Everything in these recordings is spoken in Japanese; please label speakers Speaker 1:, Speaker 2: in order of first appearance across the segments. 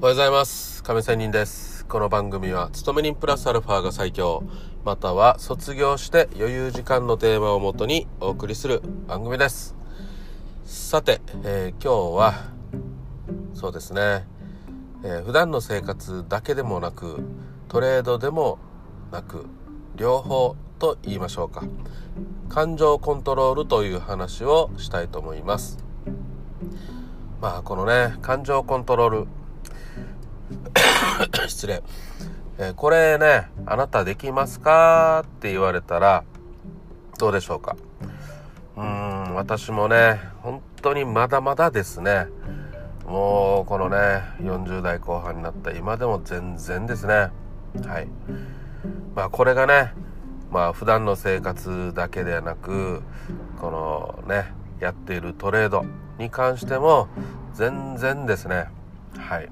Speaker 1: おはようございます。亀仙人です。この番組は、勤め人プラスアルファが最強、または卒業して余裕時間のテーマをもとにお送りする番組です。さて、えー今日は、そうですね、えー普段の生活だけでもなく、トレードでもなく、両方と言いましょうか。感情コントロールという話をしたいと思います。まあこのね感情コントロール失礼、えーこれねあなたできますか？って言われたらどうでしょうか？うーん私もね本当にまだまだですね。もうこのね40代後半になった今でも全然ですね。はい。まあこれがねまあ普段の生活だけではなくこのねやっているトレードに関しても全然ですね。はい。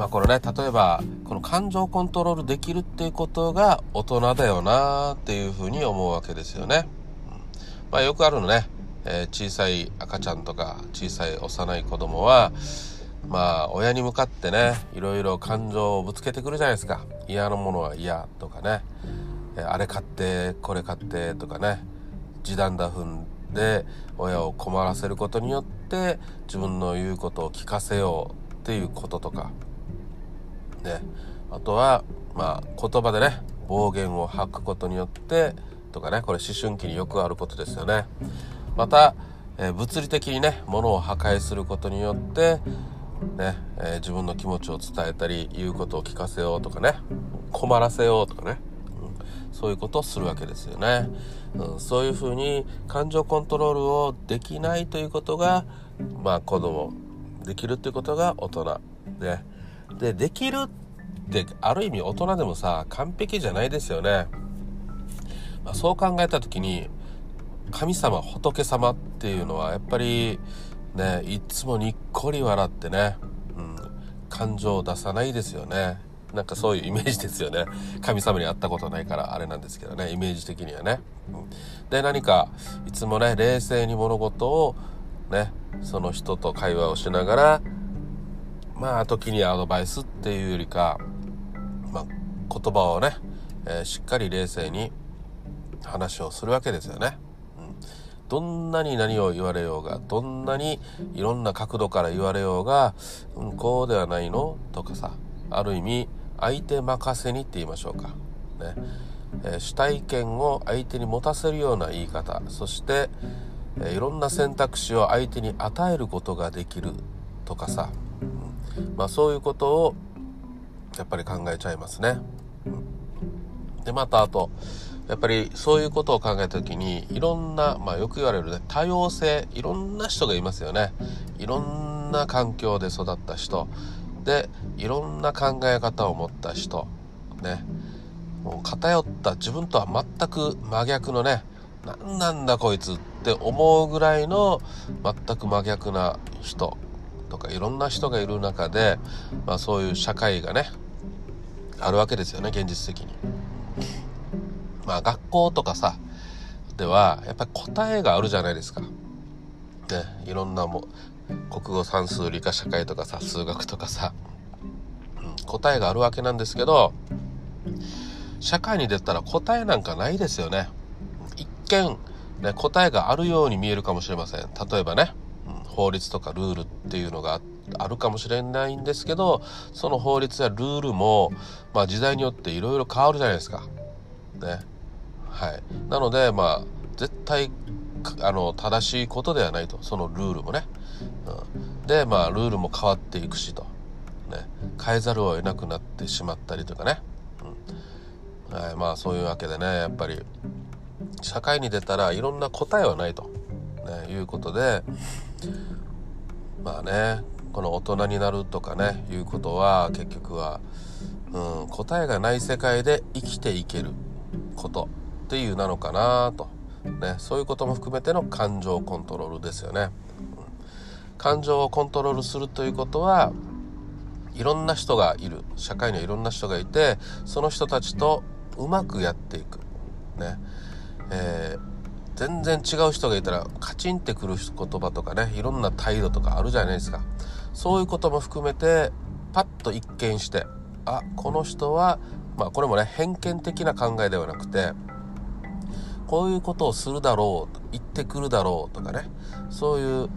Speaker 1: まあこのね例えばこの感情コントロールできるっていうことが大人だよなっていうふうに思うわけですよね、まあよくあるのね、えー小さい赤ちゃんとか小さい幼い子供はまあ親に向かってねいろいろ感情をぶつけてくるじゃないですか。嫌なものは嫌とかね。えーあれ買ってこれ買ってとかね。時短打踏んで親を困らせることによって自分の言うことを聞かせようっていうこととか。ねあとはまあ言葉でね暴言を吐くことによってとかねこれ思春期によくあることですよね。また、えー物理的にね物を破壊することによってね、えー自分の気持ちを伝えたり言うことを聞かせようとかね困らせようとかね、うんそういうことをするわけですよね、うん、そういうふうに感情コントロールをできないということがまあ子供できるっていうことが大人ね。でできるってある意味大人でもさ完璧じゃないですよね、まあ、そう考えた時に神様仏様っていうのはやっぱりねいつもにっこり笑ってね、うん、感情を出さないですよね。なんかそういうイメージですよね。神様に会ったことないからあれなんですけどねイメージ的にはね、うん。で何かいつもね冷静に物事をねその人と会話をしながらまあ時にアドバイスっていうよりか、まあ、言葉をね、えーしっかり冷静に話をするわけですよね。うん。どんなに何を言われようがどんなにいろんな角度から言われようが、うん、こうではないの？とかさある意味相手任せにって言いましょうか。ね。えー主体権を相手に持たせるような言い方。そして、えーいろんな選択肢を相手に与えることができるとかさ、まあ、そういうことをやっぱり考えちゃいますね。でまたあとやっぱりそういうことを考えた時にいろんな、まあ、よく言われるね多様性いろんな人がいますよね。いろんな環境で育った人。でいろんな考え方を持った人。ね。もう偏った自分とは全く真逆のね何なんだこいつって思うぐらいの全く真逆な人。とかいろんな人がいる中で、まあ、そういう社会がねあるわけですよね現実的に。まあ学校とかさではやっぱり答えがあるじゃないですか。ねいろんなも国語算数理科社会とかさ数学とかさ、うん答えがあるわけなんですけど社会に出たら答えなんかないですよね。一見、ね、答えがあるように見えるかもしれません。例えばね、法律とかルールっていうのがあるかもしれないんですけどその法律やルールも、まあ、時代によっていろいろ変わるじゃないですか。ね。はい。なのでまあ絶対あの正しいことではないとそのルールもね。うん、でまあルールも変わっていくしと。ね、変えざるを得なくなってしまったりとかね。うんはい、まあそういうわけでねやっぱり社会に出たらいろんな答えはないと、ね、いうことでまあねこの大人になるとかねいうことは結局は、うん、答えがない世界で生きていけることっていうなのかなと、ね、そういうことも含めての感情コントロールですよね。うん。感情をコントロールするということはいろんな人がいる。社会にはいろんな人がいてその人たちとうまくやっていく。ね。えー全然違う人がいたらカチンってくる言葉とかねいろんな態度とかあるじゃないですか。そういうことも含めてパッと一見してあこの人はまあこれもね偏見的な考えではなくてこういうことをするだろう言ってくるだろうとかねそういう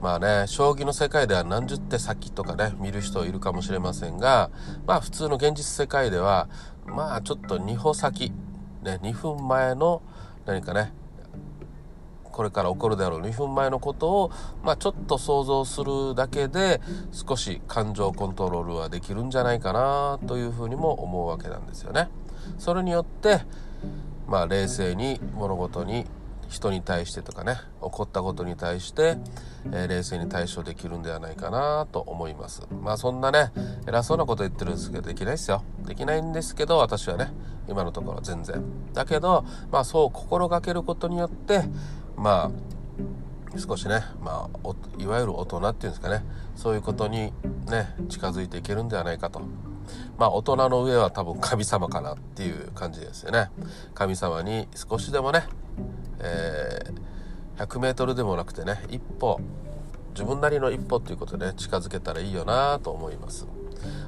Speaker 1: まあね将棋の世界では何十手先とかね見る人いるかもしれませんがまあ普通の現実世界ではまあちょっと2歩先、ね、2分前の何かねこれから起こるであろう2分前のことを、まあ、ちょっと想像するだけで少し感情コントロールはできるんじゃないかなというふうにも思うわけなんですよね。それによってまあ、冷静に物事に人に対してとかね起こったことに対して、えー、冷静に対処できるんではないかなと思います。まあそんなね偉そうなこと言ってるんですけどできないですよ。できないんですけど私はね今のところ全然。だけどまあそう心がけることによってまあ少しね、まあ、いわゆる大人っていうんですかね。そういうことにね近づいていけるんではないかと。まあ大人の上は多分神様かなっていう感じですよね。神様に少しでもね、えー、100m でもなくてね一歩自分なりの一歩ということでね近づけたらいいよなと思います。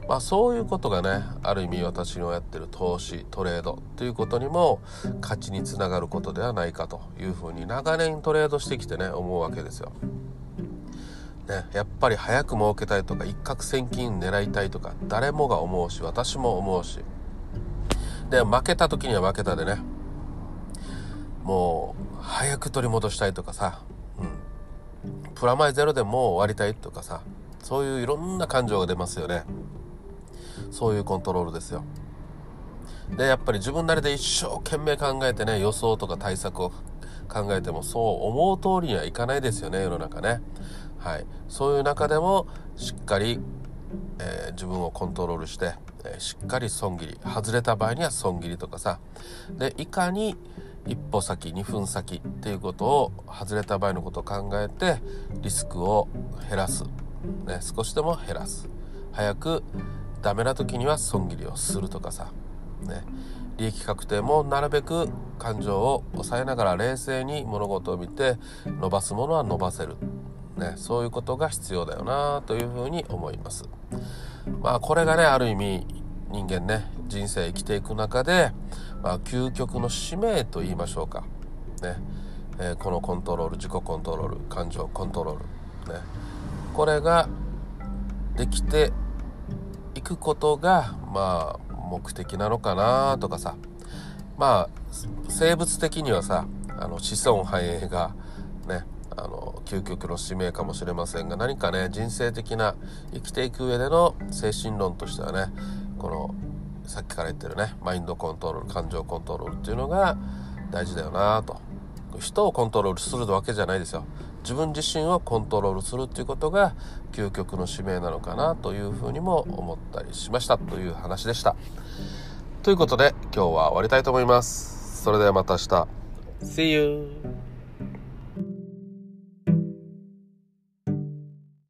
Speaker 1: まあそういうことがねある意味私のやってる投資トレードということにも勝ちにつながることではないかというふうに長年トレードしてきてね思うわけですよ。ね、やっぱり早く儲けたいとか一攫千金狙いたいとか誰もが思うし私も思うし。で負けた時には負けたでね。もう早く取り戻したいとかさ、うん、プラマイゼロでもう終わりたいとかさ。そういういろんな感情が出ますよね。そういうコントロールですよ。でやっぱり自分なりで一生懸命考えてね予想とか対策を考えてもそう思う通りにはいかないですよね世の中ね。はい、そういう中でもしっかり、えー、自分をコントロールして、えー、しっかり損切り外れた場合には損切りとかさ。でいかに一歩先2分先っていうことを外れた場合のことを考えてリスクを減らす、ね、少しでも減らす。早くダメな時には損切りをするとかさ、ね、利益確定もなるべく感情を抑えながら冷静に物事を見て伸ばすものは伸ばせる。ね、そういうことが必要だよなというふうに思います。まあこれがねある意味人間ね人生生きていく中で、まあ、究極の使命と言いましょうか、ね。えー、このコントロール自己コントロール感情コントロール、ね、これができていくことがまあ目的なのかなとかさ。まあ生物的にはさあの子孫繁栄がねあの究極の使命かもしれませんが何かね人生的な生きていく上での精神論としてはねこのさっきから言ってるねマインドコントロール感情コントロールっていうのが大事だよなと。人をコントロールするわけじゃないですよ。自分自身をコントロールするっていうことが究極の使命なのかなというふうにも思ったりしました。という話でした。ということで今日は終わりたいと思います。それではまた明日。See you!